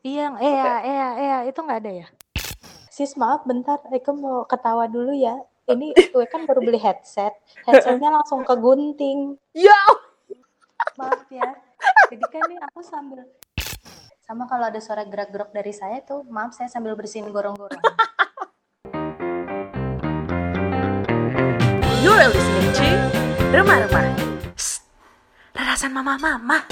Iya, eh ya, eh ya, itu nggak ada ya? Sis maaf bentar, eh, Eka mau ketawa dulu ya. Ah. Ini gue kan baru beli headset, headsetnya langsung ke gunting. Ya. Maaf ya. Jadi kan nih aku sambil sama kalau ada suara gerak-gerak dari saya tuh, maaf saya sambil bersihin gorong-gorong. You're listening to Remah Remah. Shh, Rarasan Mama Mama.